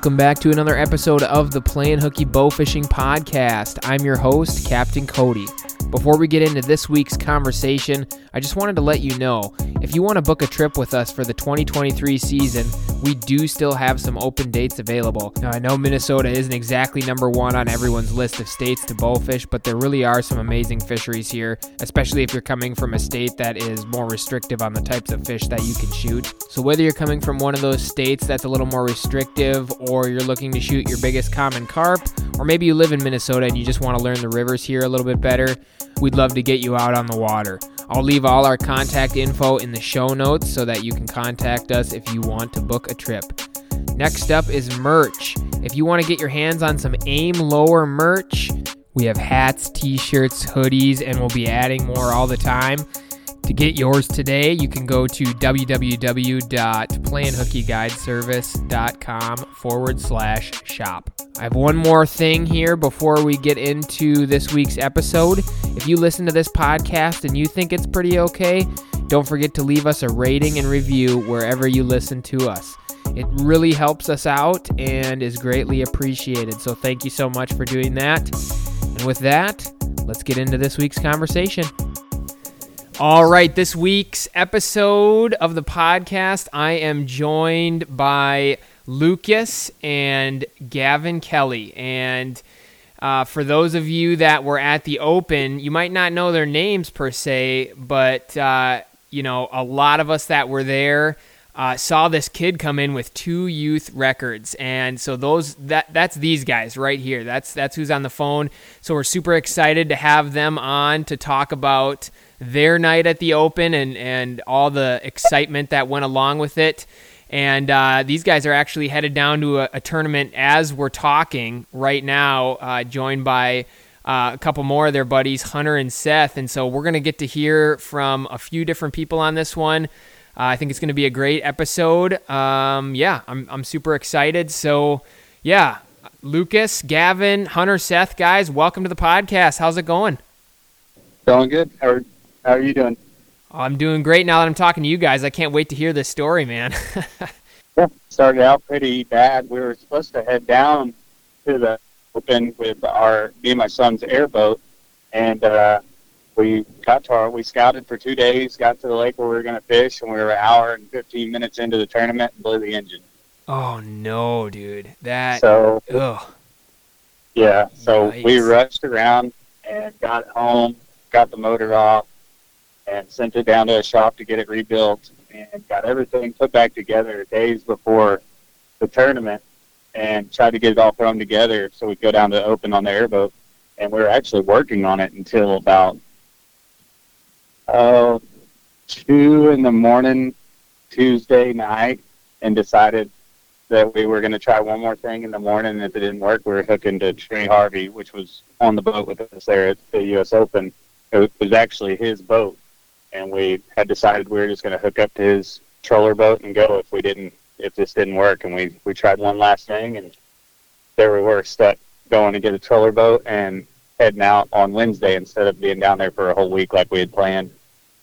Welcome back to another episode of the Playin Hooky Bow Fishing Podcast. I'm your host, Captain Cody. Before we get into this week's conversation, I just wanted to let you know if you want to book a trip with us for the 2023 season, we do still have some open dates available. Now, I know Minnesota isn't exactly number one on everyone's list of states to bowfish, but there really are some amazing fisheries here, especially if you're coming from a state that is more restrictive on the types of fish that you can shoot. So, whether you're coming from one of those states that's a little more restrictive, or you're looking to shoot your biggest common carp, or maybe you live in Minnesota and you just want to learn the rivers here a little bit better, we'd love to get you out on the water. I'll leave all our contact info in the show notes so that you can contact us if you want to book a trip. Next up is merch. If you want to get your hands on some aim lower merch, we have hats, t shirts, hoodies, and we'll be adding more all the time. To get yours today, you can go to www.playinghookyguideservice.com forward slash shop. I have one more thing here before we get into this week's episode. If you listen to this podcast and you think it's pretty okay, don't forget to leave us a rating and review wherever you listen to us. It really helps us out and is greatly appreciated. So thank you so much for doing that. And with that, let's get into this week's conversation. All right, this week's episode of the podcast, I am joined by Lucas and Gaven Kelley. And uh, for those of you that were at the Open, you might not know their names per se, but uh, you know a lot of us that were there uh, saw this kid come in with two youth records, and so those that that's these guys right here. That's that's who's on the phone. So we're super excited to have them on to talk about their night at the Open and and all the excitement that went along with it. And uh, these guys are actually headed down to a, a tournament as we're talking right now, uh, joined by uh, a couple more of their buddies, Hunter and Seth. And so we're going to get to hear from a few different people on this one. Uh, I think it's going to be a great episode. Um, yeah, I'm, I'm super excited. So, yeah, Lucas, Gaven, Hunter, Seth, guys, welcome to the podcast. How's it going? Going good. How are, how are you doing? I'm doing great now that I'm talking to you guys. I can't wait to hear this story, man. yeah, started out pretty bad. We were supposed to head down to the open with our me and my son's airboat, and uh, we got to our we scouted for two days, got to the lake where we were going to fish, and we were an hour and 15 minutes into the tournament and blew the engine. Oh no, dude! That so ugh. yeah. So Yikes. we rushed around and got home, got the motor off, and sent it down to a shop to get it rebuilt and got everything put back together days before the tournament and tried to get it all thrown together so we'd go down to open on the airboat. And we were actually working on it until about uh, two in the morning Tuesday night and decided that we were going to try one more thing in the morning. And if it didn't work, we were hooking to Trey Harvey, which was on the boat with us there at the U.S. Open. It was actually his boat and we had decided we were just going to hook up to his troller boat and go if we didn't if this didn't work and we we tried one last thing and there we were stuck going to get a troller boat and heading out on Wednesday instead of being down there for a whole week like we had planned.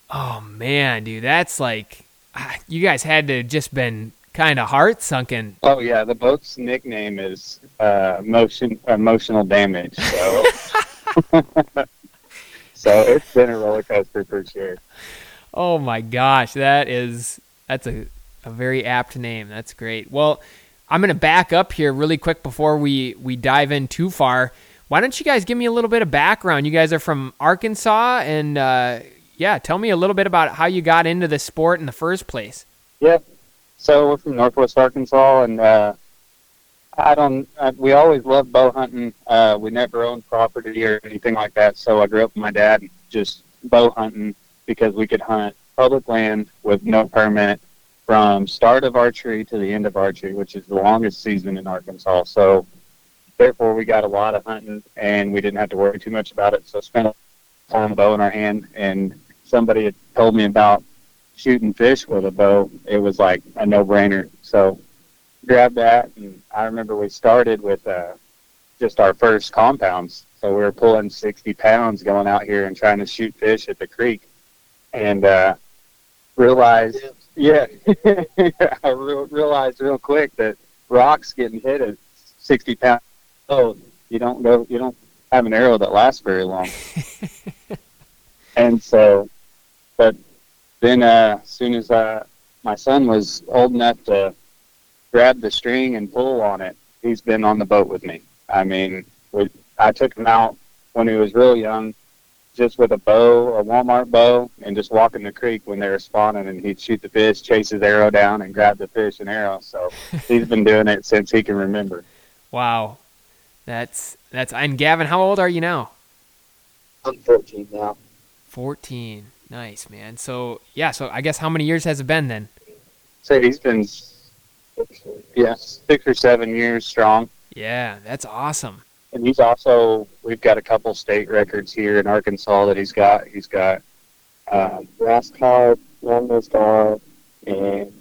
Oh man, dude, that's like ah, you guys had to just been kind of heart sunken. Oh yeah, the boat's nickname is uh, motion emotional damage. So so it's been a roller coaster for sure. Oh my gosh, that is that's a a very apt name. That's great. Well, I'm going to back up here really quick before we we dive in too far. Why don't you guys give me a little bit of background? You guys are from Arkansas, and uh, yeah, tell me a little bit about how you got into the sport in the first place. Yeah. So we're from Northwest Arkansas, and uh, I don't. Uh, we always loved bow hunting. Uh, we never owned property or anything like that. So I grew up with my dad just bow hunting because we could hunt public land with no permit from start of archery to the end of archery, which is the longest season in Arkansas. So therefore, we got a lot of hunting, and we didn't have to worry too much about it. So spent a time bow in our hand, and somebody had told me about shooting fish with a bow. It was like a no-brainer. So grabbed that, and I remember we started with uh, just our first compounds. So we were pulling 60 pounds going out here and trying to shoot fish at the creek, and uh, realized, yeah, I re- realized real quick that rocks getting hit at 60 pounds. Oh, you don't go, you don't have an arrow that lasts very long. and so, but then uh, as soon as uh, my son was old enough to grab the string and pull on it, he's been on the boat with me. I mean, we, I took him out when he was real young, just with a bow, a Walmart bow, and just walking the creek when they were spawning, and he'd shoot the fish, chase his arrow down, and grab the fish and arrow. So he's been doing it since he can remember. Wow, that's that's. And Gaven, how old are you now? I'm 14 now. 14. Nice, man. So, yeah, so I guess how many years has it been then? So he's been, yeah, six or seven years strong. Yeah, that's awesome. And he's also, we've got a couple state records here in Arkansas that he's got. He's got Uh, grass carp, long-nosed and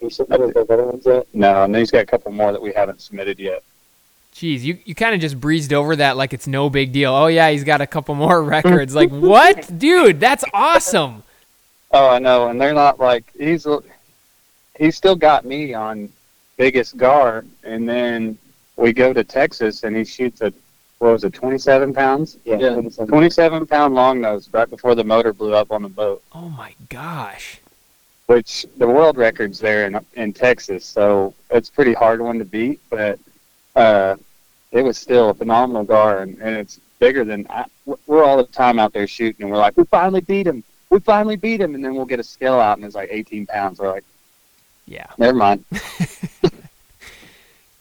you submitted those other ones yet? no, and then he's got a couple more that we haven't submitted yet. Jeez, you, you kind of just breezed over that like it's no big deal. Oh, yeah, he's got a couple more records. like, what? Dude, that's awesome. Oh, I know, and they're not like he's he's still got me on biggest gar, and then we go to Texas and he shoots a what was it, twenty seven pounds? Yeah. Yeah. 27. 27 pound long nose right before the motor blew up on the boat, Oh, my gosh. which the world record's there in in Texas, so it's a pretty hard one to beat, but uh, it was still a phenomenal gar, and, and it's bigger than I, we're all the time out there shooting, and we're like, we finally beat him, we finally beat him, and then we'll get a scale out, and it's like 18 pounds. We're like, Yeah. never mind.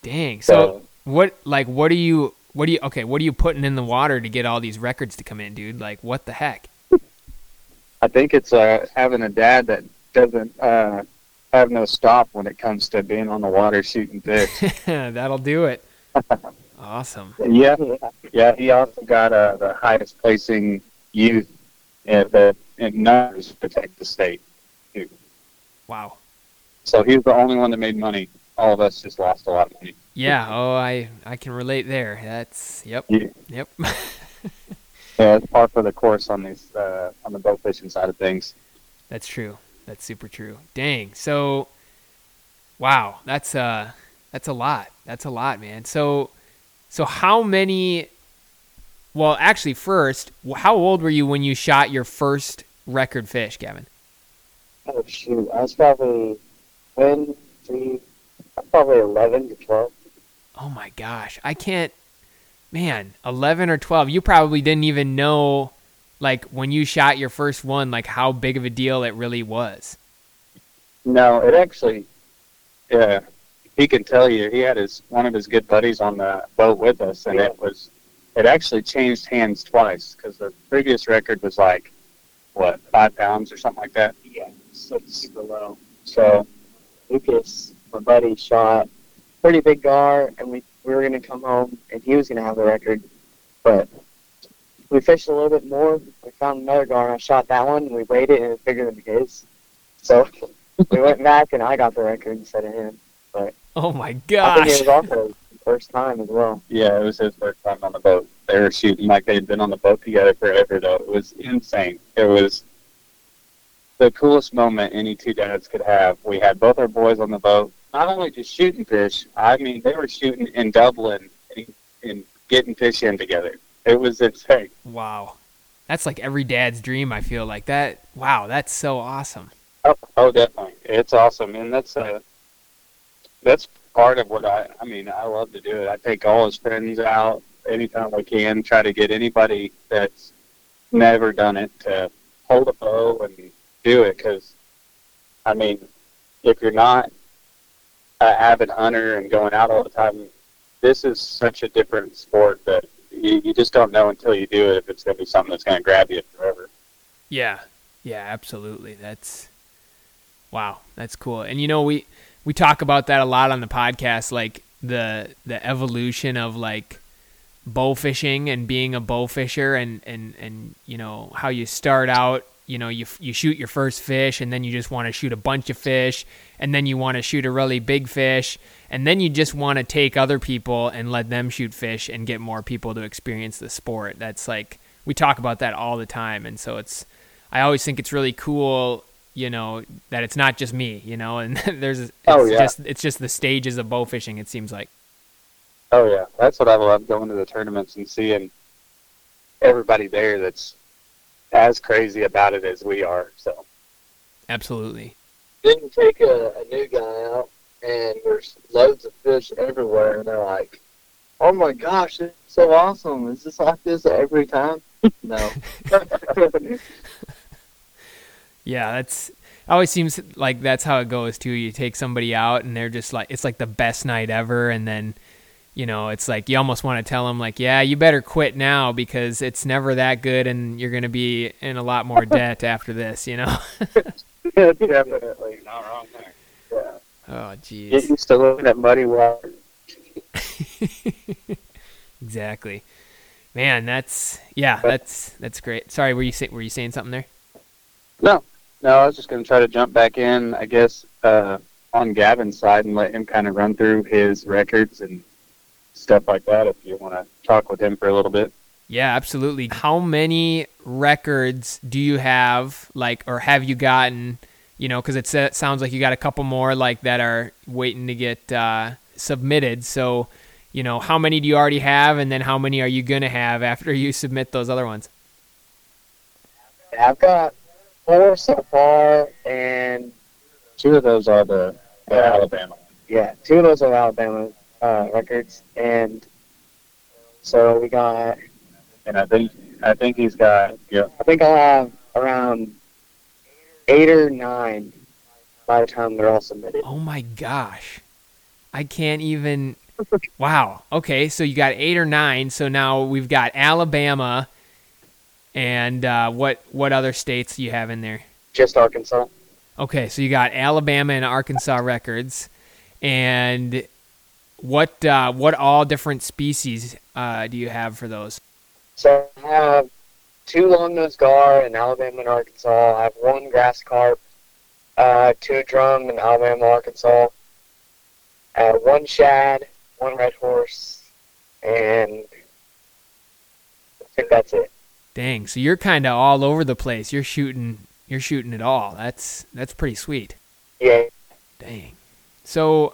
Dang. So, what, like, what are you, what do you, okay, what are you putting in the water to get all these records to come in, dude? Like, what the heck? I think it's uh, having a dad that doesn't uh, have no stop when it comes to being on the water shooting fish. That'll do it. Awesome. yeah, yeah. He also got uh, the highest placing youth in the in numbers to protect the state. Wow. So he was the only one that made money. All of us just lost a lot of money. Yeah. Oh, I, I can relate there. That's, yep. Yeah, Yep. yeah it's par for the course on these uh, on the boat fishing side of things. That's true. That's super true. Dang. So, wow, that's uh, that's a lot. That's a lot, man. So, so how many? Well, actually, first, how old were you when you shot your first record fish, Gaven? Oh, shoot. I was probably, when, three, probably 11 to 12. Oh my gosh, I can't. Man, eleven or twelve. You probably didn't even know, like when you shot your first one, like how big of a deal it really was. No, it actually, yeah, he can tell you. He had his one of his good buddies on the boat with us, and it was, it actually changed hands twice because the previous record was like, what, five pounds or something like that. Yeah, so super low. So Lucas, my buddy, shot pretty big gar, and we, we were going to come home, and he was going to have the record. But we fished a little bit more. We found another gar, and I shot that one, and we weighed it, and it was bigger than his. So we went back, and I got the record instead of him. Oh my I think gosh. it was also the first time as well. yeah, it was his first time on the boat. They were shooting like they had been on the boat together forever. Though it was insane. It was the coolest moment any two dads could have. We had both our boys on the boat, not only just shooting fish. I mean, they were shooting in Dublin and, and getting fish in together. It was insane. Wow. That's like every dad's dream, I feel like. That wow, that's so awesome. Oh, oh, definitely, it's awesome, and that's uh, that's part of what I. I mean, I love to do it. I take all his friends out anytime we can. Try to get anybody that's never done it to hold a bow and do it. Because, I mean, if you're not an avid hunter and going out all the time, this is such a different sport that you, you just don't know until you do it if it's going to be something that's going to grab you forever. Yeah. Yeah, absolutely. That's wow, that's cool. And you know, we we talk about that a lot on the podcast like the the evolution of like bow fishing and being a bow fisher and and and you know, how you start out, you know, you you shoot your first fish and then you just want to shoot a bunch of fish and then you want to shoot a really big fish and then you just want to take other people and let them shoot fish and get more people to experience the sport. That's like we talk about that all the time and so it's I always think it's really cool, you know that it's not just me, you know, and there's it's Oh, yeah. just it's just the stages of bow fishing. It seems like. Oh yeah, that's what I love going to the tournaments and seeing everybody there that's as crazy about it as we are. So Absolutely. Then you take a, a new guy out, and there's loads of fish everywhere, and they're like, "Oh my gosh, it's so awesome! Is this like this every time?" No. Yeah, that's always seems like that's how it goes too. You take somebody out and they're just like it's like the best night ever, and then you know it's like you almost want to tell them like, yeah, you better quit now because it's never that good, and you're gonna be in a lot more debt after this. You know? definitely not wrong there. yeah. oh, Get jeez. used to looking at muddy water. exactly. Man, that's yeah, that's that's great. Sorry, were you say, were you saying something there? No, no, I was just going to try to jump back in, I guess, uh, on Gaven's side and let him kind of run through his records and stuff like that. If you want to talk with him for a little bit. Yeah, absolutely. How many records do you have, like, or have you gotten? You know, because it sounds like you got a couple more, like, that are waiting to get uh, submitted. So, you know, how many do you already have, and then how many are you gonna have after you submit those other ones? I've got four so far, and Two of those are the, the Alabama. yeah, two of those are Alabama uh, records, and so we got. And I think I think he's got yeah. I think I'll have around eight or nine by the time they're all submitted. Oh my gosh, I can't even. Wow. Okay, so you got eight or nine. So now we've got Alabama, and uh, what what other states do you have in there? Just Arkansas. Okay, so you got Alabama and Arkansas records, and what uh, what all different species uh, do you have for those? So I have two long-nosed gar in Alabama and Arkansas. I have one grass carp, uh, two drum in Alabama, Arkansas. Uh, one shad, one red horse, and I think that's it. Dang, so you're kind of all over the place. You're shooting you're shooting it all. That's that's pretty sweet. Yeah, Dang. So,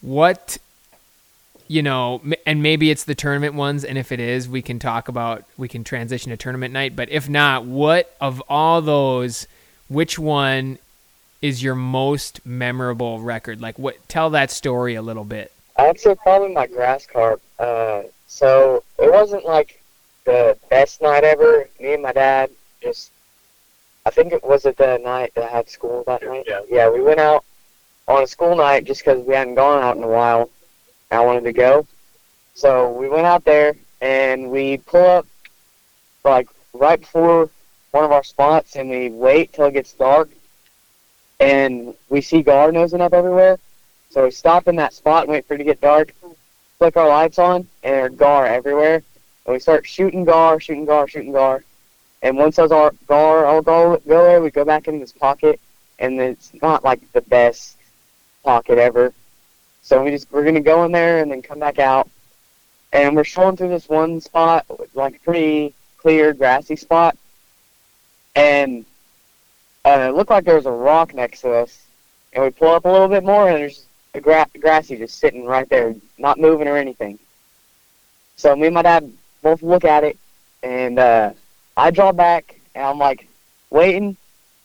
what, you know, m- and maybe it's the tournament ones, and if it is, we can talk about, we can transition to tournament night. But if not, what of all those, which one is your most memorable record? Like, what? Tell that story a little bit. I'd say probably my grass carp. Uh, so it wasn't like the best night ever. Me and my dad just, I think it was it the night that I had school that night. Yeah. Yeah, we went out on a school night just because we hadn't gone out in a while. I wanted to go, so we went out there and we pull up like right before one of our spots, and we wait till it gets dark, and we see gar nosing up everywhere. So we stop in that spot and wait for it to get dark, flick our lights on, and there are gar everywhere. And we start shooting gar, shooting gar, shooting gar. And once those are gar all go, go there, we go back in this pocket, and it's not like the best pocket ever. So we just we're gonna go in there and then come back out, and we're strolling through this one spot, like a pretty clear grassy spot, and uh, it looked like there was a rock next to us, and we pull up a little bit more, and there's a gra- grassy just sitting right there, not moving or anything. So me and my dad both look at it, and uh, I draw back, and I'm like waiting,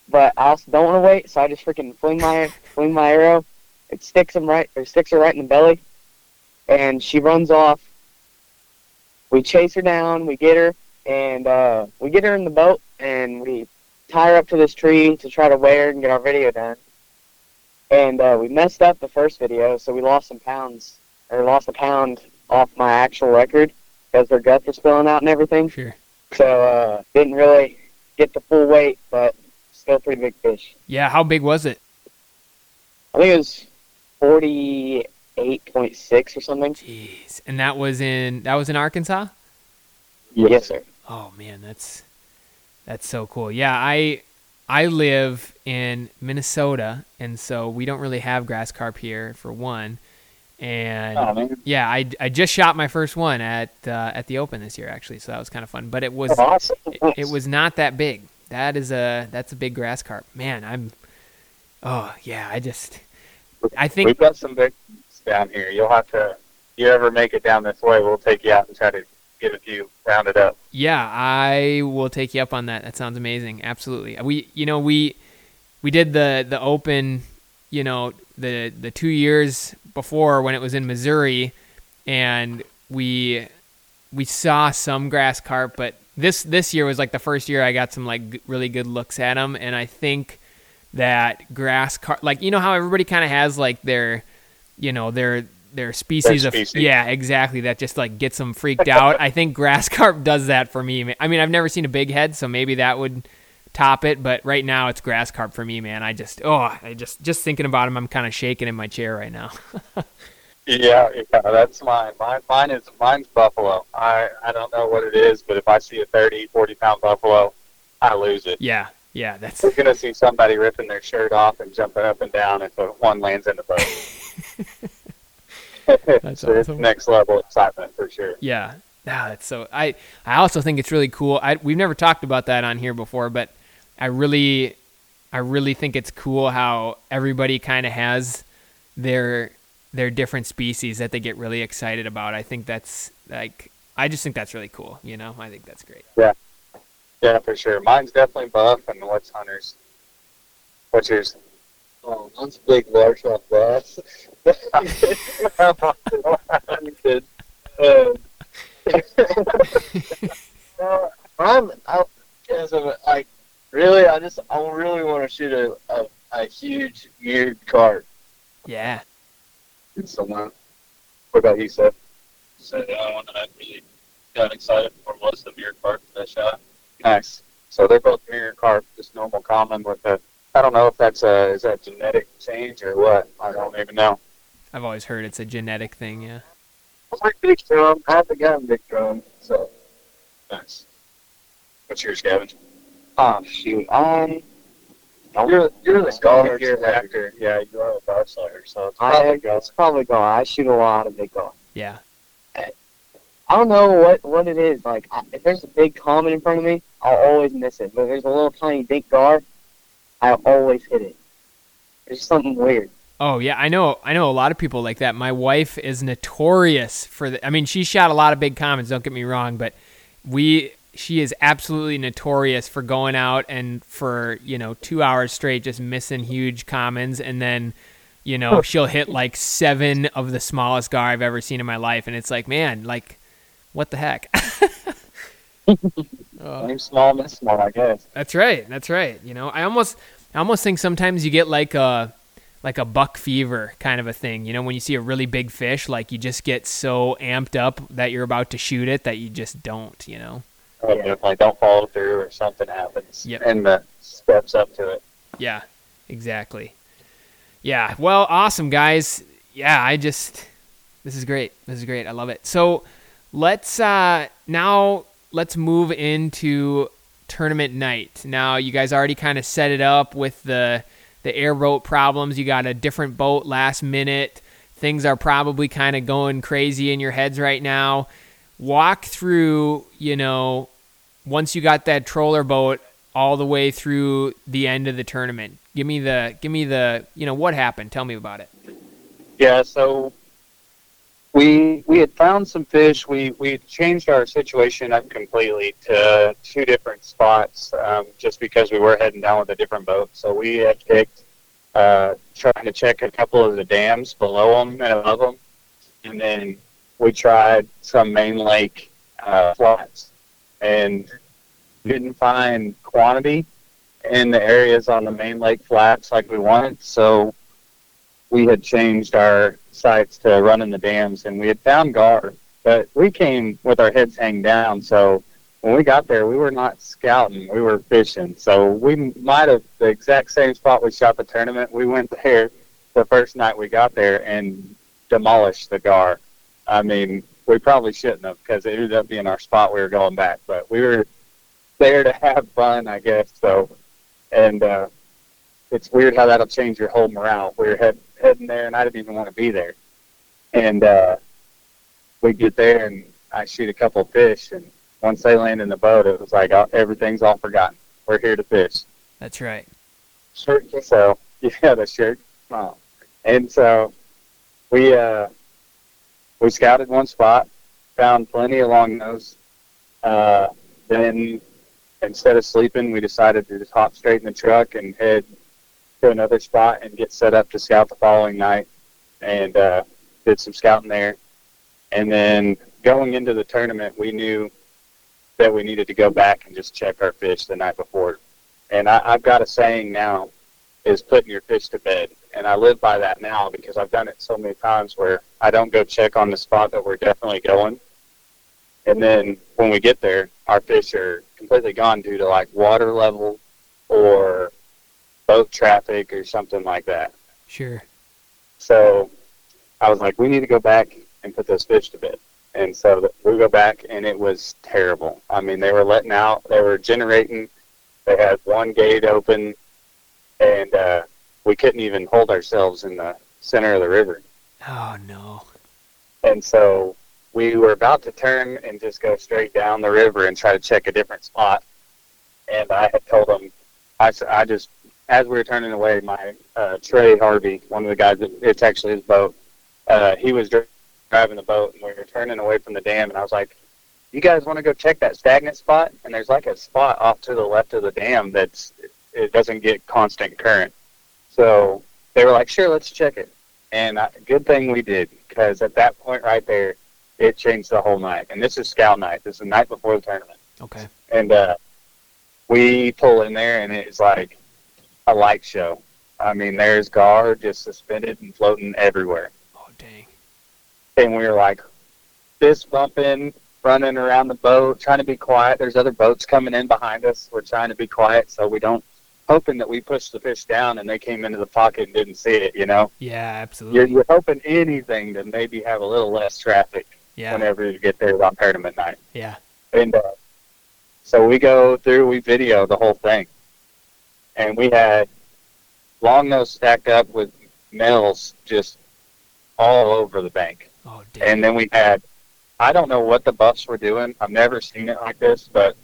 but I also don't want to wait, so I just freaking fling my fling my arrow. It sticks him right, or sticks her right in the belly, and she runs off. We chase her down, we get her, and uh, we get her in the boat, and we tie her up to this tree to try to weigh her and get our video done and uh, we messed up the first video, so we lost some pounds, or lost a pound off my actual record because their guts were spilling out and everything. Sure. So uh, didn't really get the full weight, but still pretty big fish. Yeah. How big was it? I think it was forty-eight point six or something. Jeez. And that was in that was in Arkansas. Yes, sir. Oh man, that's that's so cool. Yeah, I I live in Minnesota, and so we don't really have grass carp here for one. And Oh yeah, I, I just shot my first one at uh, at the Open this year actually, so that was kind of fun. But it was Awesome. it, it was not that big. That is a that's a big grass carp. Man, I'm Oh yeah, I just I think We've got some big down here. You'll have to. If you ever make it down this way? We'll take you out and try to get a few rounded up. Yeah, I will take you up on that. That sounds amazing. Absolutely. We, you know, we we did the the open, you know, the the two years before when it was in Missouri, and we we saw some grass carp, but this this year was like the first year I got some like really good looks at them, and I think that grass carp, like you know how everybody kind of has like their, you know, their their species of species. yeah exactly that just like gets them freaked out. I think grass carp does that for me. I mean I've never seen a big head, so maybe that would top it, but right now it's grass carp for me, man. I just oh I just just thinking about him, I'm kind of shaking in my chair right now. Yeah, yeah, that's mine. Mine, mine is mine's buffalo. I I don't know what it is, but if I see a 30, 40 pound buffalo, I lose it. yeah, yeah, that's You're gonna see somebody ripping their shirt off and jumping up and down if one lands in the boat. That's so awesome. next level excitement for sure. Yeah. Ah, that's so I I also think it's really cool. I we've never talked about that on here before, but I really I really think it's cool how everybody kind of has their their different species that they get really excited about. I think that's like I just think that's really cool, you know? I think that's great. Yeah, for sure. Mine's definitely buff, and what's hunters? What's yours? Oh, mine's big largemouth bass. Good. Um, uh, I'm out as of like really. I just I really want to shoot a, a, a huge geared carp. Yeah. It's someone. What about you, Seth? So the only one that I really got excited for was the mirror carp that I shot. Nice. So they're both mirror carp, just normal common with a. I don't know if that's a is that genetic change or what. I don't even know. I've always heard it's a genetic thing, yeah. I like big drum. I have the gun big drum. So Nice. What's yours, Gaven? oh shoot. Um, You're you're the scholar You're here the- after. Yeah, you are a bar slayer, so it's I probably go. it's probably gar. I shoot a lot of big gar. Yeah. I don't know what what it is. Like I, if there's a big common in front of me, I'll always miss it. But if there's a little tiny big gar, I always hit it. There's something weird. Oh yeah, I know. I know a lot of people like that. My wife is notorious for the. I mean, she shot a lot of big commons. Don't get me wrong, but we. She is absolutely notorious for going out and for you know two hours straight just missing huge commons, and then you know she'll hit like seven of the smallest gar I've ever seen in my life, and it's like, man, like, what the heck? Aim small, miss small, I guess. That's right. That's right. You know, I almost, I almost think sometimes you get like a, like a buck fever kind of a thing. You know, when you see a really big fish, like you just get so amped up that you're about to shoot it that you just don't. You know. Oh, definitely don't follow through or something happens. Yep. And the steps up to it. Yeah. Exactly. Yeah. Well, awesome guys. Yeah. I just, this is great. This is great. I love it. So, let's uh now let's move into tournament night. Now you guys already kind of set it up with the the airboat problems. You got a different boat last minute. Things are probably kind of going crazy in your heads right now. Walk through, you know, once you got that troller boat all the way through the end of the tournament. Give me the give me the, you know, what happened? Tell me about it. Yeah, so we we had found some fish. We we changed our situation up completely to two different spots, um, just because we were heading down with a different boat. So we had picked uh, trying to check a couple of the dams below them and above them, and then we tried some main lake uh, flats, and didn't find quantity in the areas on the main lake flats like we wanted. So we had changed our sites to running the dams, and we had found gar, but we came with our heads hanging down. So when we got there, we were not scouting; we were fishing. So we might have the exact same spot we shot the tournament. We went there the first night we got there and demolished the gar. I mean, we probably shouldn't have because it ended up being our spot. We were going back, but we were there to have fun, I guess. So, and uh, it's weird how that'll change your whole morale. We were head, heading there, and I didn't even want to be there. And uh, we get there, and I shoot a couple of fish, and once they land in the boat, it was like uh, everything's all forgotten. We're here to fish. That's right. Kick. So yeah, the shirt. Oh. And so we uh, we scouted one spot, found plenty of long nose. Uh, then instead of sleeping, we decided to just hop straight in the truck and head to another spot and get set up to scout the following night. And uh, did some scouting there. And then going into the tournament, we knew that we needed to go back and just check our fish the night before. And I, I've got a saying now is putting your fish to bed. And I live by that now because I've done it so many times where I don't go check on the spot that we're definitely going. And then when we get there, our fish are completely gone due to like water level or boat traffic or something like that. Sure. So I was like, we need to go back and put those fish to bed. And so we go back, and it was terrible. I mean, they were letting out, they were generating. They had one gate open, and uh, we couldn't even hold ourselves in the center of the river. Oh no. And so we were about to turn and just go straight down the river and try to check a different spot. And I had told them, I, I just, as we were turning away, my uh, Trey Harvey, one of the guys, that, it's actually his boat, uh, he was driving the boat and we were turning away from the dam. And I was like, you guys want to go check that stagnant spot? And there's like a spot off to the left of the dam that's, it doesn't get constant current. So they were like, sure, let's check it. And I, good thing we did because at that point right there, it changed the whole night. And this is scout night. This is the night before the tournament. Okay. And uh, we pull in there, and it's like a light show. I mean, there's gar just suspended and floating everywhere. Oh dang. And we were like fist bumping, running around the boat, trying to be quiet. There's other boats coming in behind us. We're trying to be quiet so we don't, hoping that we pushed the fish down and they came into the pocket and didn't see it, you know? Yeah, You're, absolutely. you're hoping anything to maybe have a little less traffic Yeah. whenever you get there on tournament night. Yeah. And uh, so we go through, we video the whole thing. And we had long nose stacked up with males just all over the bank. Oh. And then we had, I don't know what the buffs were doing. I've never seen it like this, but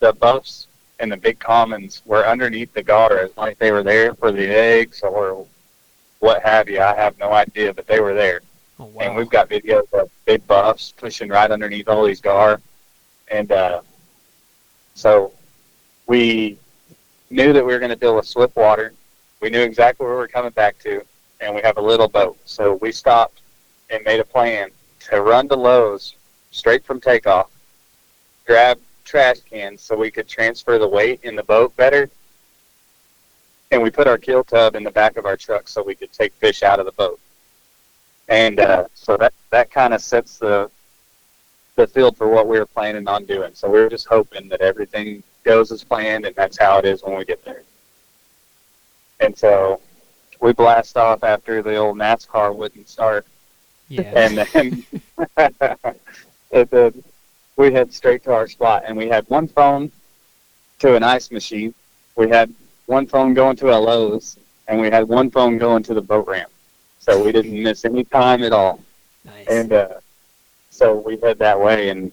the buffs and the big commons were underneath the gar, like they were there for the eggs or what have you. I have no idea, but they were there oh wow. and we've got videos of big buffs pushing right underneath all these gar, and uh, so we knew that we were going to deal with swift water. We knew exactly where we were coming back to, and we have a little boat. So we stopped and made a plan to run to Lowe's straight from takeoff, grab trash cans so we could transfer the weight in the boat better. And we put our kill tub in the back of our truck so we could take fish out of the boat and uh, so that that kind of sets the the field for what we were planning on doing. So we were just hoping that everything goes as planned, and that's how it is when we get there. And so we blast off after the old NASCAR wouldn't start, yeah. and then it, uh, we head straight to our spot. And we had one phone to an ice machine, we had one phone going to a Lowe's, and we had one phone going to the boat ramp. So we didn't miss any time at all. nice. And uh, so we head that way, and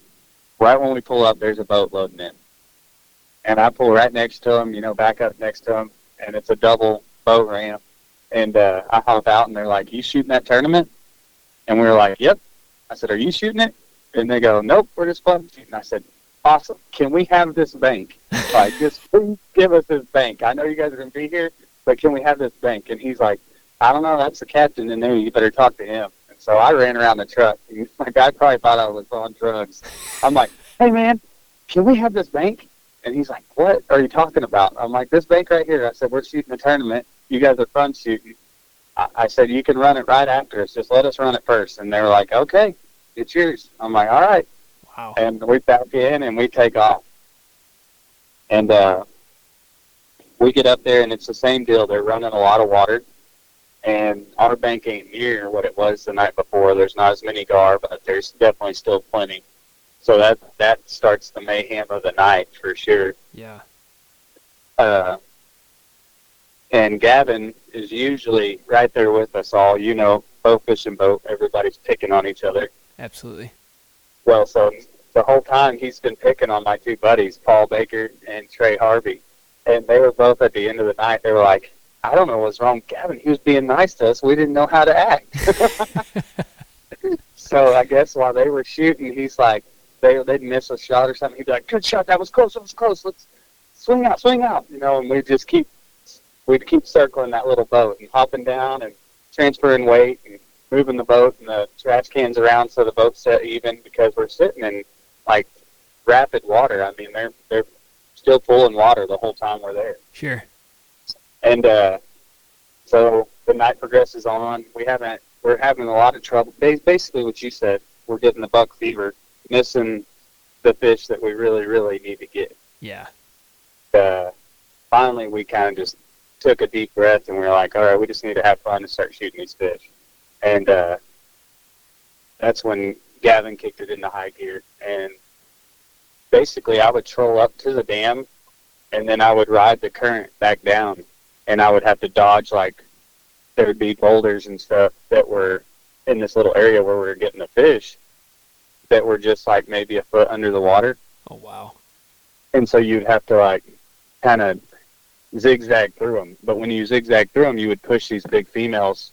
right when we pull up, there's a boat loading in. And I pull right next to him, you know, back up next to him, and it's a double boat ramp. And uh, I hop out, and they're like, "You shooting that tournament?" And we were like, "Yep." I said, "Are you shooting it?" And they go, "Nope, we're just fun shooting." I said, "Awesome. Can we have this bank? like, just please give us this bank. I know you guys are gonna be here, but can we have this bank?" And he's like, "I don't know. That's the captain in there. You better talk to him." And so I ran around the truck. My guy probably thought I was on drugs. I'm like, "Hey man, can we have this bank?" And he's like, "What are you talking about?" I'm like, "This bank right here." I said, "We're shooting a tournament. You guys are fun shooting." I, I said, "You can run it right after us. Just let us run it first. And they were like, "Okay, it's yours." I'm like, "All right." wow. and we back in and we take off. And uh, we get up there and it's the same deal. They're running a lot of water, and our bank ain't near what it was the night before. There's not as many gar, but there's definitely still plenty. So that that starts the mayhem of the night for sure. Yeah. Uh, and Gaven is usually right there with us all. You know, boat fishing boat. Everybody's picking on each other. Absolutely. Well, so the whole time he's been picking on my two buddies, Paul Baker and Trey Harvey, and they were both at the end of the night. They were like, I don't know what's wrong with Gaven. He was being nice to us. We didn't know how to act. so I guess while they were shooting, he's like, they they'd miss a shot or something. He'd be like, "Good shot. That was close. That was close. Let's swing out, swing out." You know, and we'd just keep we'd keep circling that little boat and hopping down and transferring weight and moving the boat and the trash cans around so the boat's set even because we're sitting in like rapid water. I mean, they're they're still pulling water the whole time we're there. Sure. And uh, so the night progresses on. We haven't. We're having a lot of trouble. Basically, what you said. We're getting the buck fever, missing the fish that we really, really need to get. Yeah. Uh, finally, we kind of just took a deep breath and we were like, all right, we just need to have fun and start shooting these fish. And uh, that's when Gaven kicked it into high gear. And basically, I would troll up to the dam and then I would ride the current back down. And I would have to dodge, like, there would be boulders and stuff that were in this little area where we were getting the fish that were just like maybe a foot under the water. Oh wow. And so you'd have to, like, kind of zigzag through them. But when you zigzag through them, you would push these big females,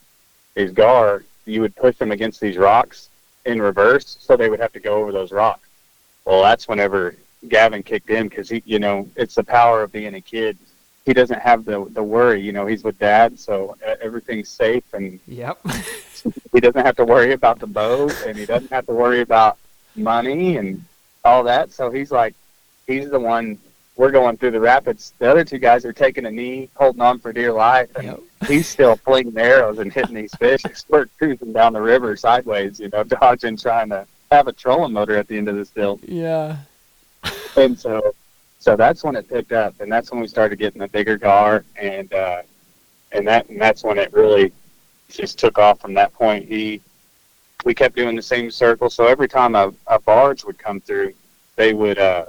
these gar, you would push them against these rocks in reverse, so they would have to go over those rocks. Well, that's whenever Gaven kicked in because he, you know, it's the power of being a kid. He doesn't have the the worry, you know. He's with dad, so everything's safe, and Yep. he doesn't have to worry about the boat, and he doesn't have to worry about money and all that. So he's like, he's the one. We're going through the rapids. The other two guys are taking a knee, holding on for dear life, and Yep. he's still flinging arrows and hitting these fish. We're cruising down the river sideways, you know, dodging, trying to have a trolling motor at the end of this deal. Yeah. And so, so that's when it picked up, and that's when we started getting the bigger gar, and uh, and that and that's when it really just took off from that point. He, we kept doing the same circle, so every time a, a barge would come through, they would uh,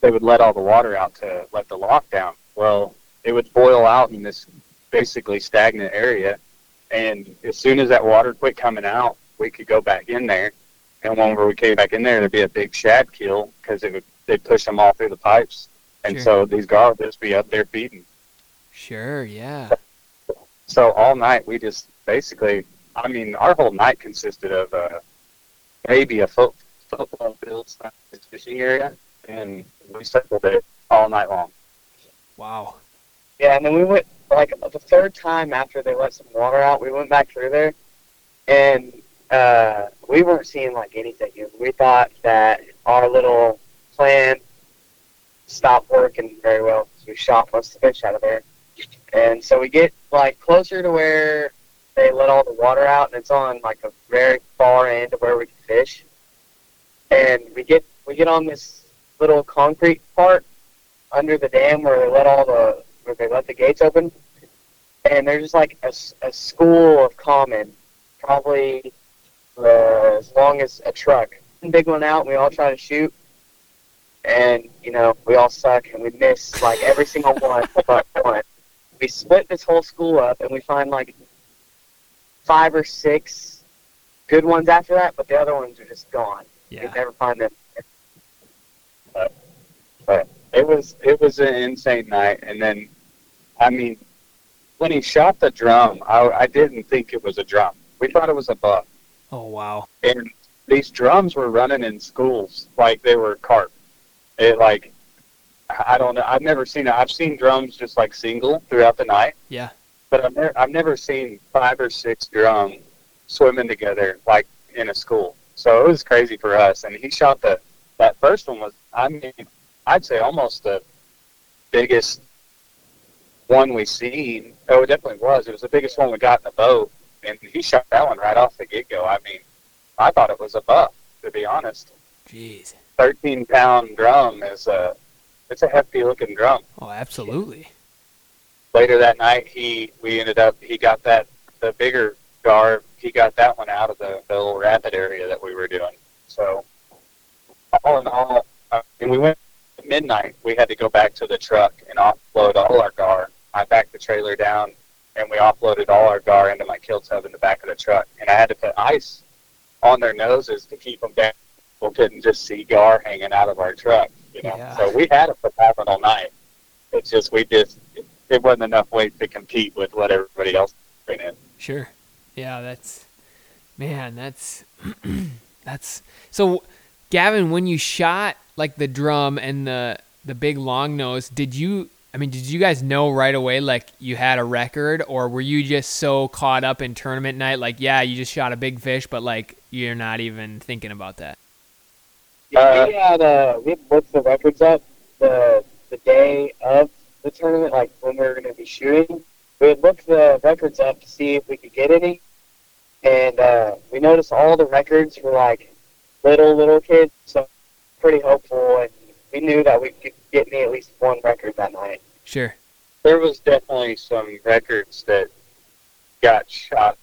they would let all the water out to let the lock down. Well, it would boil out in this basically stagnant area, and as soon as that water quit coming out, we could go back in there. And whenever we came back in there, there'd be a big shad kill because it would they'd push them all through the pipes, and Sure. so these gar would just be up there feeding. Sure. Yeah. So all night we just basically, I mean, our whole night consisted of uh, maybe a foot, football field size fishing area, and we circled it all night long. Wow. Yeah, and then we went like the third time after they let some water out. We went back through there, and uh, we weren't seeing like anything. We thought that our little plan stopped working very well. We shot most of the fish out of there, and so we get like closer to where they let all the water out, and it's on like a very far end of where we can fish. And we get we get on this little concrete part under the dam where they let all the where they let the gates open, and there's just like a, a school of common, probably uh, as long as a truck. Big one out, and we all try to shoot, and you know we all suck and we miss like every single one but one. We split this whole school up, and we find like five or six good ones after that, but the other ones are just gone. We Yeah. never find them. But It was it was an insane night, and then, I mean, when he shot the drum, I, I didn't think it was a drum. We thought it was a buck. Oh wow. and these drums were running in schools like they were carp. It like I don't know. I've never seen it. I've seen drums just like single throughout the night, Yeah. But I've never I've never seen five or six drum swimming together like in a school. So it was crazy for us. And he shot the that first one was I mean I'd say almost the biggest one we seen. Oh, it definitely was. It was the biggest one we got in the boat, and he shot that one right off the get go. I mean, I thought it was a buck, to be honest. Jeez. Thirteen pound drum is a it's a hefty looking drum. Oh, absolutely. Later that night, he we ended up he got that the bigger gar he got that one out of the, the little rapid area that we were doing. So all in all, uh, and we went at midnight. We had to go back to the truck and offload all our gar. I backed the trailer down, and we offloaded all our gar into my kill tub in the back of the truck. And I had to put ice on their noses to keep them down. People couldn't just see gar hanging out of our truck. You know, Yeah. so we had a phenomenal night. It's just we just it wasn't enough weight to compete with what everybody else ran in. Sure. Yeah, that's man, that's that's so Gaven, when you shot like the drum and the the big long nose, did you I mean, did you guys know right away like you had a record or were you just so caught up in tournament night like yeah, you just shot a big fish but like you're not even thinking about that? Yeah, we had uh, we had looked the records up the the day of the tournament, like when we were going to be shooting. We had looked the records up to see if we could get any, and uh, we noticed all the records were like little little kids. So pretty hopeful, and we knew that we could get me at least one record that night. Sure. There was definitely some records that got shot.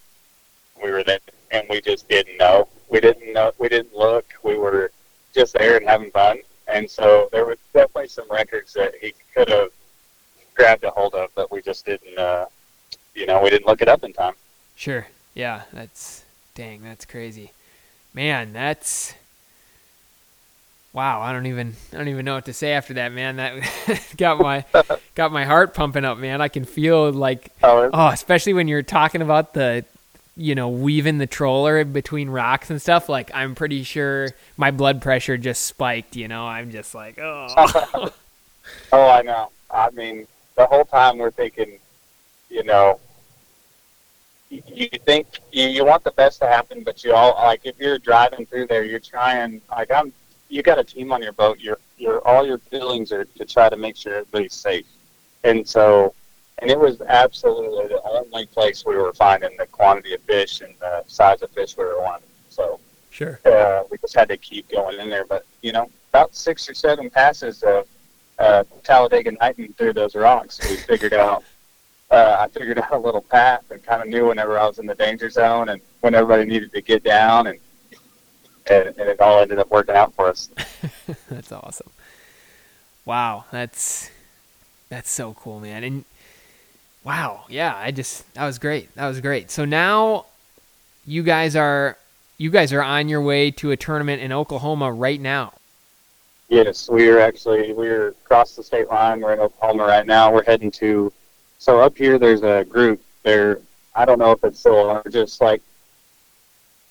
We were there, and we just didn't know. We didn't know. We didn't look. We were just there and having fun. And so there was definitely some records that he could have grabbed a hold of, but we just didn't. Uh, you know, we didn't look it up in time. Sure. Yeah, that's dang, that's crazy. Man, that's wow, I don't even I don't even know what to say after that, man. That got my got my heart pumping up, man. I can feel like Oh, oh, especially when you're talking about the you know, weaving the troller between rocks and stuff, like I'm pretty sure my blood pressure just spiked, you know. I'm just like, oh. Oh, I know. I mean, the whole time we're thinking, you know, you, think you, you want the best to happen, but you all like if you're driving through there, you're trying. Like I'm, you got a team on your boat. Your your all your feelings are to try to make sure everybody's safe, and so. And it was absolutely the only place we were finding the quantity of fish and the size of fish we were wanting. So sure. uh, we just had to keep going in there. But you know, about six or seven passes of uh, Talladega Nighting through those rocks, we figured out. Uh, I figured out a little path and kind of knew whenever I was in the danger zone and when everybody needed to get down, and and, and it all ended up working out for us. that's awesome. Wow, that's that's so cool, man. And wow, yeah, I just that was great. That was great. So now you guys are you guys are on your way to a tournament in Oklahoma right now. Yes, we are actually we're across the state line. We're in Oklahoma right now. We're heading to. So up here, there's a group. There, I don't know if it's still just like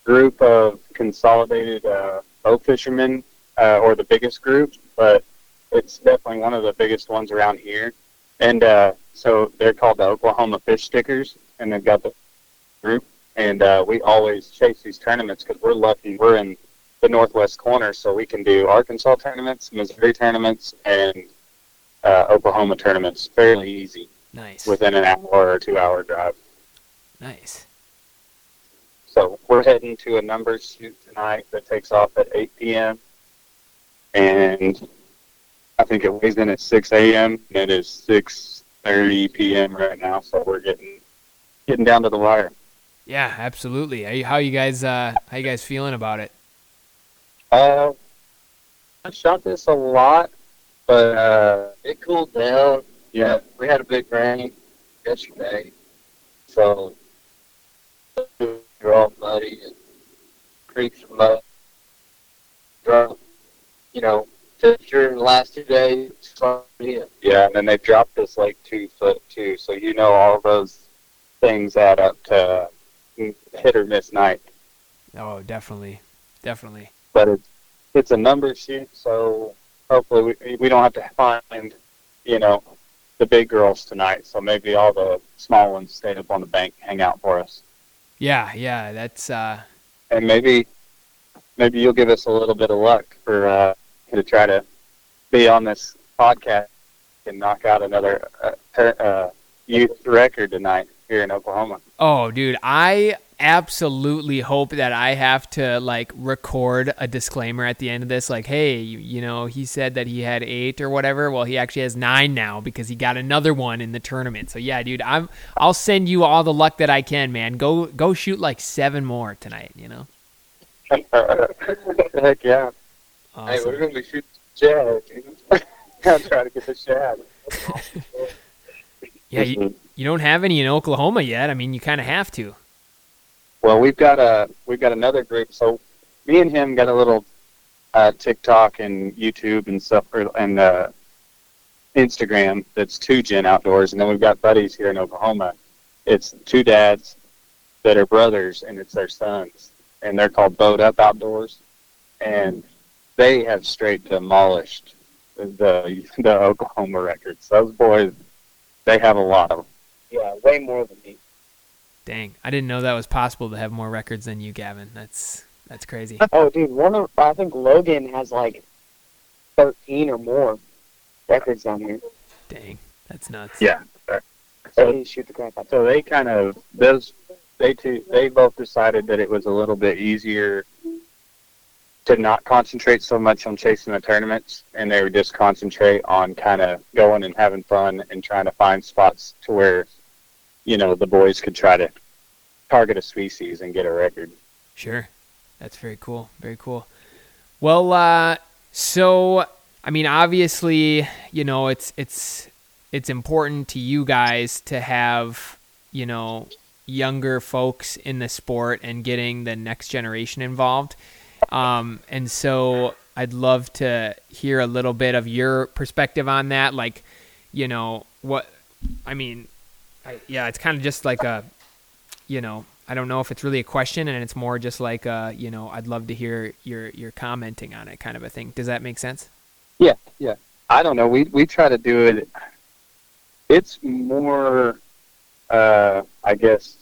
group of consolidated uh, bow fishermen, uh, or the biggest group, but it's definitely one of the biggest ones around here. And uh, so they're called the Oklahoma Fish Stickers, and they've got the group. And uh, we always chase these tournaments because we're lucky. We're in the northwest corner, so we can do Arkansas tournaments, Missouri tournaments, and uh, Oklahoma tournaments fairly easy Nice. within an hour or two hour drive. nice. So we're heading to a numbers shoot tonight that takes off at 8 p.m. and I think it weighs in at 6 a.m. and it is 6:30 p.m. right now. So we're getting getting down to the wire. Yeah, absolutely. Are you, how you guys uh how you guys feeling about it? Uh, I shot this a lot, but uh, It cooled down. yeah, We had a big rain yesterday, so we're all muddy and creeks mud. You know, temperature in the last two days. Yeah. and then they dropped this like two foot too. So you know all those things add up to hit or miss night. Oh, definitely. Definitely. But it's it's a number shoot, so hopefully we we don't have to find you know the big girls tonight. So maybe all the small ones stay up on the bank, hang out for us, Yeah, yeah, that's uh and maybe maybe you'll give us a little bit of luck for uh, to try to be on this podcast and knock out another uh, uh, youth record tonight here in Oklahoma. Oh, dude, I absolutely hope that I have to like record a disclaimer at the end of this like, "Hey, you, you know, he said that he had 8 or whatever. Well, he actually has 9 now because he got another one in the tournament." So, yeah, dude, I'm I'll send you all the luck that I can, man. Go go shoot like 7 more tonight, you know. Heck yeah! Hey, we're gonna be shooting shad. I'm trying to get the shad. Yeah, you, you don't have any in Oklahoma yet. I mean, you kind of have to. Well, we've got a we've got another group. So me and him got a little uh, TikTok and YouTube and stuff, and uh, Instagram that's two Gen Outdoors, and then we've got buddies here in Oklahoma. It's two dads that are brothers, and it's their sons, and they're called Boat Up Outdoors, and they have straight demolished the the Oklahoma records. Those boys, they have a lot of them. Yeah, way more than me. Dang, I didn't know that was possible to have more records than you, Gaven. That's that's crazy. Oh, dude, one of I think Logan has like thirteen or more records down here. Dang, that's nuts. Yeah. So he shoot the crap out. So they kind of those they two they both decided that it was a little bit easier to not concentrate so much on chasing the tournaments and they would just concentrate on kind of going and having fun and trying to find spots to where you know the boys could try to target a species and get a record. Sure. That's very cool. Very cool. Well, uh, so I mean, obviously, you know, it's it's it's important to you guys to have, you know, younger folks in the sport and getting the next generation involved. Um, and so I'd love to hear a little bit of your perspective on that. Like, you know, what I mean, I, yeah, it's kind of just like a, you know, I don't know if it's really a question, and it's more just like, uh, you know, I'd love to hear your your commenting on it, kind of a thing. Does that make sense? Yeah, yeah. I don't know. We we try to do it. It's more, uh, I guess,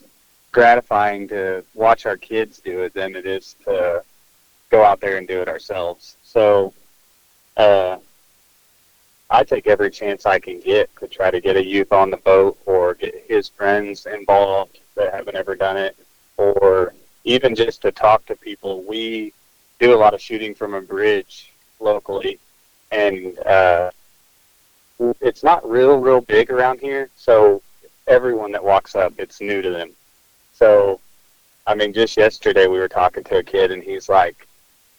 gratifying to watch our kids do it than it is to go out there and do it ourselves. So, uh, I take every chance I can get to try to get a youth on the boat or get his friends involved that haven't ever done it, or even just to talk to people. We do a lot of shooting from a bridge locally, and uh, it's not real, real big around here. So everyone that walks up, it's new to them. So, I mean, just yesterday we were talking to a kid, and he's like,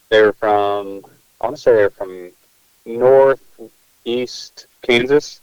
they're from, I want to say they're from northeast Kansas,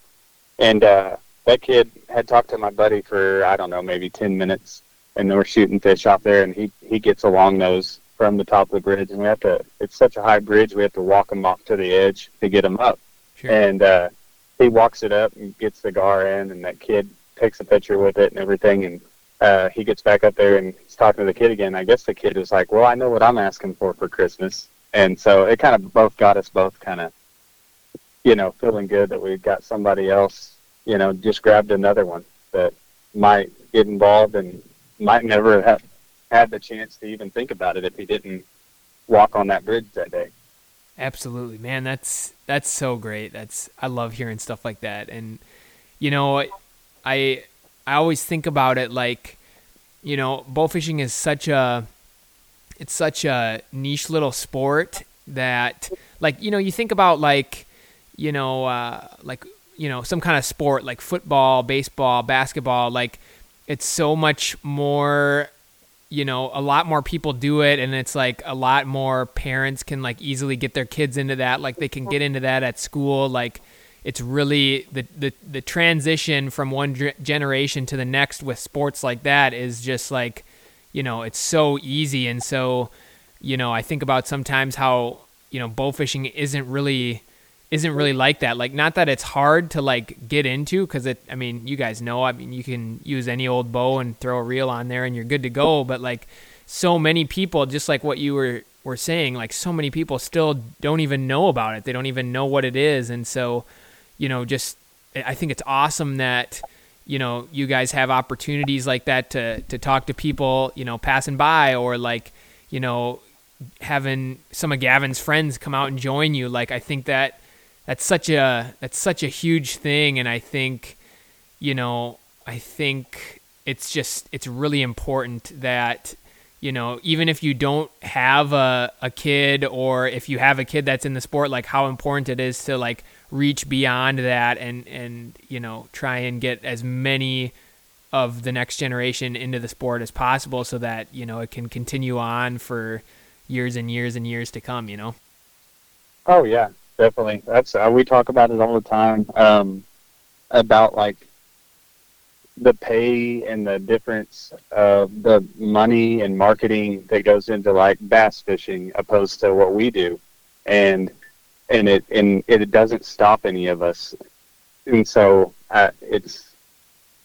and uh, that kid had talked to my buddy for I don't know maybe ten minutes, and they were shooting fish off there, and he he gets along those from the top of the bridge, and we have to. It's such a high bridge, we have to walk him off to the edge to get him up, Sure. and uh, he walks it up and gets the gar in, and that kid takes a picture with it and everything, and uh, he gets back up there and he's talking to the kid again. I guess the kid is like, "Well, I know what I'm asking for for Christmas," and so it kind of both got us both kind of, you know, feeling good that we've got somebody else, you know, just grabbed another one that might get involved and might never have had the chance to even think about it if he didn't walk on that bridge that day. Absolutely, man. That's that's so great. That's I love hearing stuff like that. And you know, I I always think about it like, you know, bow fishing is such a it's such a niche little sport that like, you know, you think about like, you know, uh like, you know, some kind of sport like football, baseball, basketball, like it's so much more you know a lot more people do it and it's like a lot more parents can like easily get their kids into that like they can get into that at school like it's really the the, the transition from one generation to the next with sports like that is just like you know it's so easy and so you know i think about sometimes how you know bow fishing isn't really isn't really like that. Like not that it's hard to like get into because it i mean you guys know i mean you can use any old bow and throw a reel on there and you're good to go but like so many people just like what you were were saying like so many people still don't even know about it. They don't even know what it is. And so you know just i think it's awesome that you know you guys have opportunities like that to to talk to people you know passing by or like you know having some of Gaven's friends come out and join you. Like i think that that's such a that's such a huge thing and i think you know i think it's just it's really important that you know even if you don't have a, a kid or if you have a kid that's in the sport like how important it is to like reach beyond that and and you know try and get as many of the next generation into the sport as possible so that you know it can continue on for years and years and years to come you know? Oh yeah, definitely. That's uh, we talk about it all the time. Um, about like the pay and the difference of the money and marketing that goes into like bass fishing opposed to what we do, and and it and it doesn't stop any of us. and so uh, it's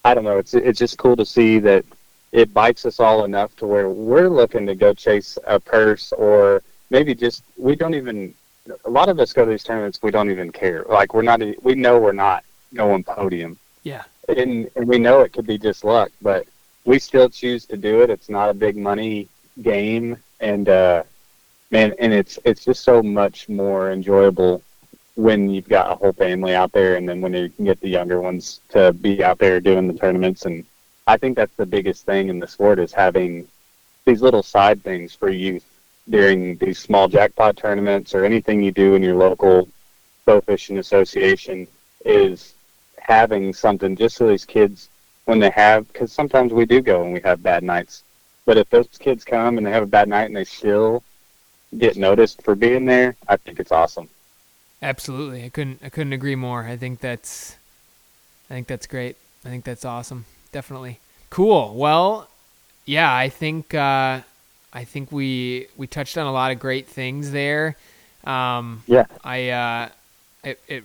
I don't know. It's it's just cool to see that it bites us all enough to where we're looking to go chase a purse or maybe just we don't even. A lot of us go to these tournaments. We don't even care. Like we're not. We know we're not going podium. Yeah. And, and we know it could be just luck, but we still choose to do it. It's not a big money game, and uh, man, and it's it's just so much more enjoyable when you've got a whole family out there, and then when you can get the younger ones to be out there doing the tournaments. And I think that's the biggest thing in the sport is having these little side things for youth during these small jackpot tournaments or anything you do in your local bow fishing association is having something just so these kids when they have because sometimes we do go and we have bad nights but if those kids come and they have a bad night and they still get noticed for being there i think it's awesome Absolutely. I couldn't I couldn't agree more. I think that's I think that's great. I think that's awesome. Definitely. Cool. Well, yeah, I think uh I think we we touched on a lot of great things there. Um Yeah. I uh it, it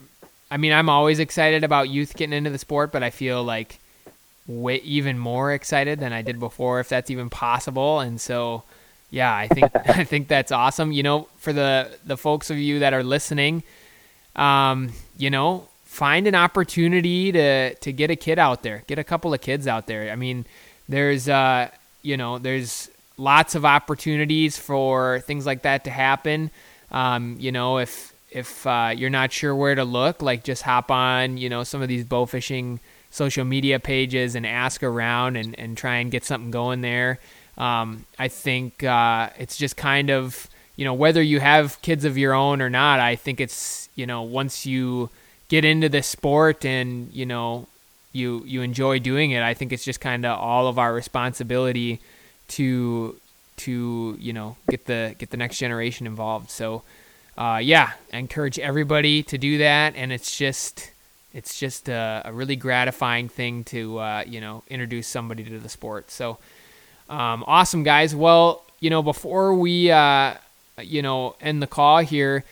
I mean, I'm always excited about youth getting into the sport, but I feel like way even more excited than I did before if that's even possible. And so yeah, I think I think that's awesome. You know, for the the folks of you that are listening, um, you know, find an opportunity to to get a kid out there, get a couple of kids out there. I mean, there's uh, you know, there's lots of opportunities for things like that to happen. Um, you know, if if uh, you're not sure where to look, like just hop on, you know, some of these bow fishing social media pages and ask around and, and try and get something going there. Um, I think uh, it's just kind of, you know, whether you have kids of your own or not, I think it's, you know, once you get into this sport and, you know, you, you enjoy doing it, I think it's just kind of all of our responsibility to, to, you know, get the, get the next generation involved. So, uh, yeah, I encourage everybody to do that. And it's just, it's just a, a really gratifying thing to, uh, you know, introduce somebody to the sport. So, um, awesome, guys. Well, you know, before we, uh, you know, end the call here,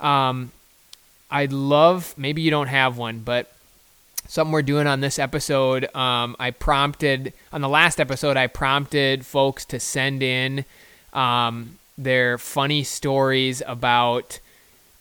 um, I'd love, maybe you don't have one, but something we're doing on this episode, um, I prompted, on the last episode, I prompted folks to send in um, their funny stories about,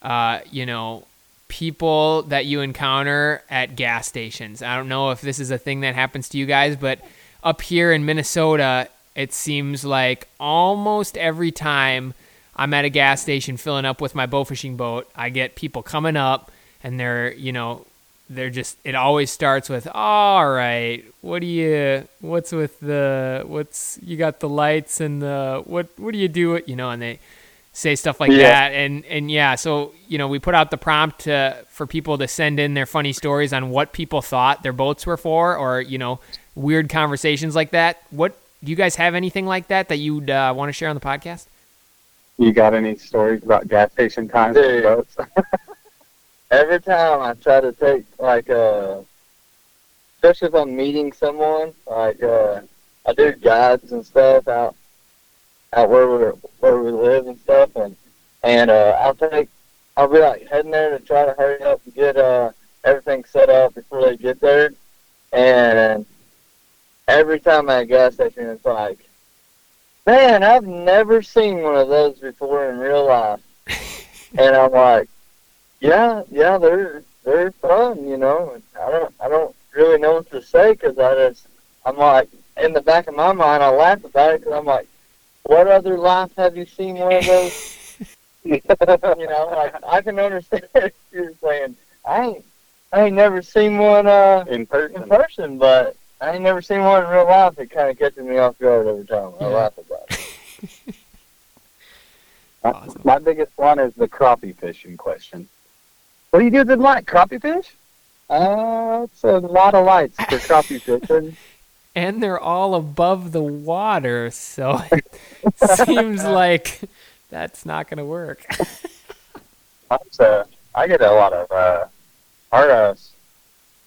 uh, you know, people that you encounter at gas stations. I don't know if this is a thing that happens to you guys, but up here in Minnesota, it seems like almost every time I'm at a gas station filling up with my bow fishing boat, I get people coming up and they're, you know, they're just it always starts with all right what do you what's with the what's you got the lights and the what what do you do it you know and they say stuff like Yeah. that and and yeah so you know we put out the prompt to, for people to send in their funny stories on what people thought their boats were for or you know weird conversations like that what do you guys have anything like that that you'd uh, want to share on the podcast you got any stories about gas station times with Dude. boats Every time I try to take like uh, especially if I'm meeting someone, like uh, I do guides and stuff out out where we where we live and stuff, and and uh, I'll take I'll be like heading there to try to hurry up and get uh everything set up before they get there, and every time at a gas station, it's like, man, I've never seen one of those before in real life, and I'm like, yeah, yeah, they're they're fun, you know. I don't I don't really know what to say because I just I'm like in the back of my mind I laugh about it because I'm like, what other life have you seen one of those? you know, like I can understand if you're saying I ain't I ain't never seen one uh in in person person, but I ain't never seen one in real life. It kind of catches me off guard every time. I Yeah. laugh about it. My- My biggest one is the crappie fishing question. What do you do with the light? Crappie fish? Uh, it's a lot of lights for crappie fishing. and they're all above the water, so it seems like that's not going to work. That's, uh, I get a lot of uh, our uh,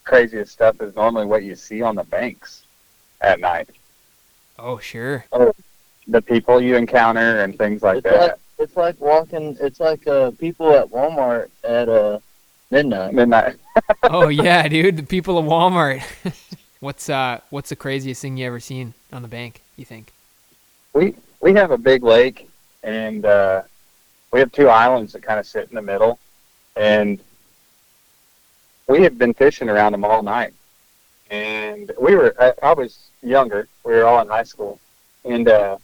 craziest stuff is normally what you see on the banks at night. Oh, sure. Oh, The people you encounter and things like it's like that. it's like walking. It's like uh, people at Walmart at uh midnight. midnight. oh yeah, dude. The people of Walmart. what's uh what's the craziest thing you ever seen on the bank? You think? We we have a big lake, and uh, we have two islands that kind of sit in the middle, and we had been fishing around them all night. And we were I, I was younger. We were all in high school, and uh,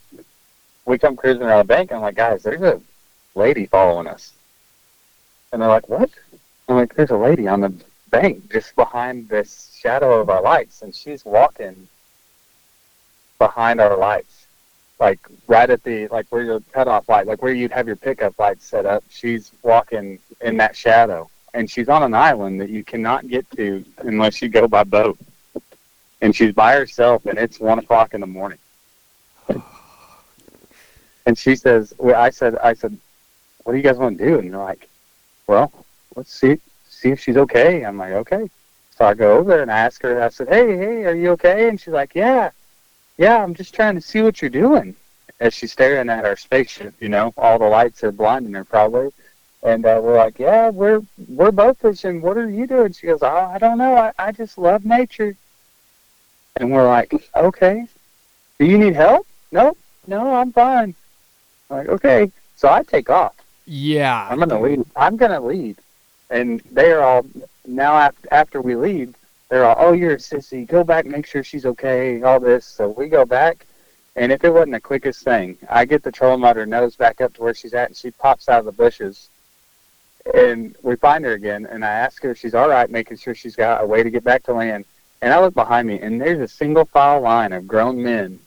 we come cruising around the bank. And I'm like, guys, there's a lady following us, and they're like, what? I'm like, there's a lady on the bank just behind this shadow of our lights, and she's walking behind our lights, like right at the like where your cutoff light, like where you'd have your pickup lights set up. She's walking in that shadow, and she's on an island that you cannot get to unless you go by boat. And she's by herself, and it's one o'clock in the morning. And she says, well, "I said, I said, what do you guys want to do?" And they're like, "Well, let's see see if she's okay." I'm like, "Okay." So I go over there and I ask her. I said, "Hey, hey, are you okay?" And she's like, "Yeah, yeah. I'm just trying to see what you're doing." As she's staring at our spaceship, you know, all the lights are blinding her probably. And uh, we're like, "Yeah, we're we're both fishing. What are you doing?" She goes, "Oh, I don't know. I, I just love nature." And we're like, "Okay. Do you need help?" No, no, I'm fine. I'm like, okay. So I take off. Yeah. I'm gonna lead. I'm gonna lead, and they are all now after we leave. They're all, oh, you're a sissy. Go back, make sure she's okay. All this. So we go back, and if it wasn't the quickest thing, I get the trolling motor nose back up to where she's at, and she pops out of the bushes, and we find her again. And I ask her if she's all right, making sure she's got a way to get back to land. And I look behind me, and there's a single file line of grown men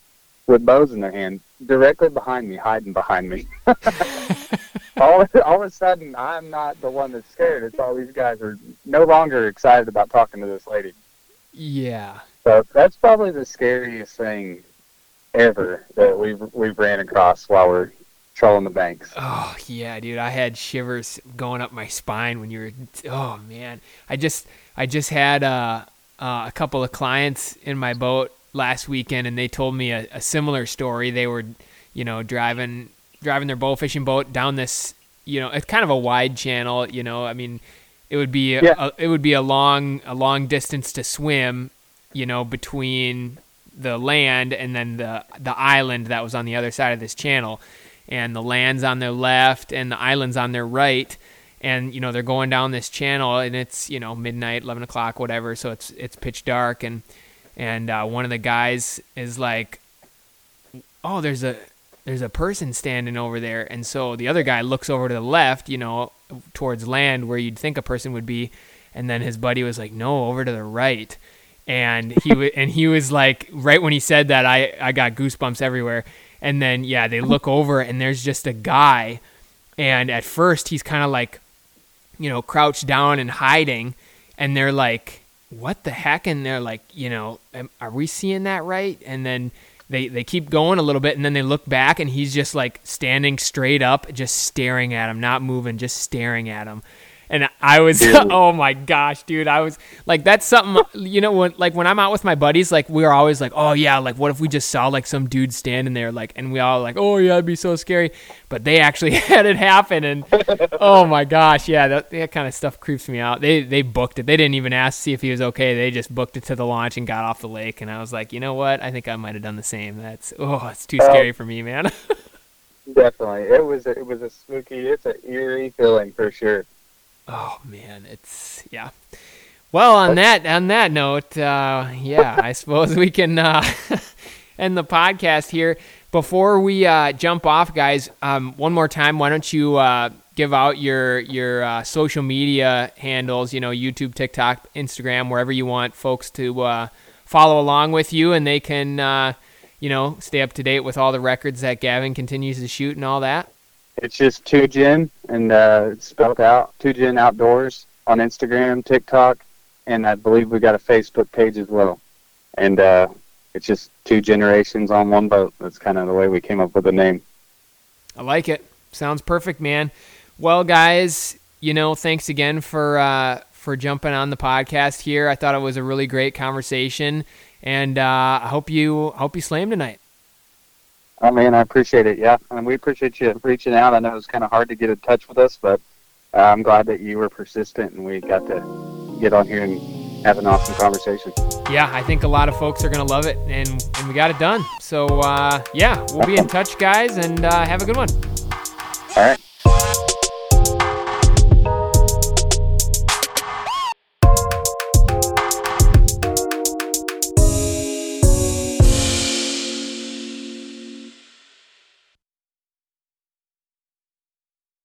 with bows in their hand directly behind me, hiding behind me. all, all of a sudden, I'm not the one that's scared. It's all these guys are no longer excited about talking to this lady. Yeah. So that's probably the scariest thing ever that we've we've ran across while we're trolling the banks. Oh yeah, dude. I had shivers going up my spine when you were. Oh man, I just I just had uh, uh, a couple of clients in my boat last weekend, and they told me a, a similar story. They were, you know, driving driving their bow fishing boat down this. You know, it's kind of a wide channel. You know, I mean, it would be a, Yeah. a, it would be a long a long distance to swim. You know, between the land and then the the island that was on the other side of this channel, and the land's on their left and the island's on their right. And you know they're going down this channel, and it's you know midnight, eleven o'clock, whatever. So it's it's pitch dark, and and uh, one of the guys is like, "Oh, there's a there's a person standing over there," and so the other guy looks over to the left, you know, towards land where you'd think a person would be, and then his buddy was like, "No, over to the right," and he w- and he was like, right when he said that, I I got goosebumps everywhere, and then yeah, they look over and there's just a guy, and at first he's kind of like, you know, crouched down and hiding, and they're like what the heck? And they're like you know are we seeing that right? And then they they keep going a little bit and then they look back and he's just like standing straight up just staring at him not moving just staring at him and I was oh my gosh dude I was like that's something you know when like when I'm out with my buddies like we are always like oh yeah like what if we just saw like some dude standing there like and we all like oh yeah it'd be so scary. But they actually had it happen and oh my gosh yeah that, that kind of stuff creeps me out. They they booked it. They didn't even ask to see if he was okay. They just booked it to the launch and got off the lake and I was like you know what? I think I might have done the same. That's oh it's too scary for me man. Definitely, it was a, it was a spooky. It's an eerie feeling for sure. Oh man, it's yeah. Well, on that on that note, uh, yeah, I suppose we can uh, end the podcast here. Before we uh, jump off, guys, um, one more time, why don't you uh, give out your your uh, social media handles? You know, YouTube, TikTok, Instagram, wherever you want folks to uh, follow along with you, and they can uh, you know stay up to date with all the records that Gaven continues to shoot and all that. It's just two Gen and uh, it's spelled out two Gen outdoors on Instagram, TikTok, and I believe we got a Facebook page as well. And uh, it's just two generations on one boat. That's kind of the way we came up with the name. I like it. Sounds perfect, man. Well, guys, you know, thanks again for uh, for jumping on the podcast here. I thought it was a really great conversation, and uh, I hope you hope you slam tonight. Oh mean, I appreciate it. Yeah, and we appreciate you reaching out. I know it's kind of hard to get in touch with us, but uh, I'm glad that you were persistent and we got to get on here and have an awesome conversation. Yeah, I think a lot of folks are going to love it, and, and we got it done. So, uh, yeah, we'll be in touch, guys, and uh, have a good one. All right.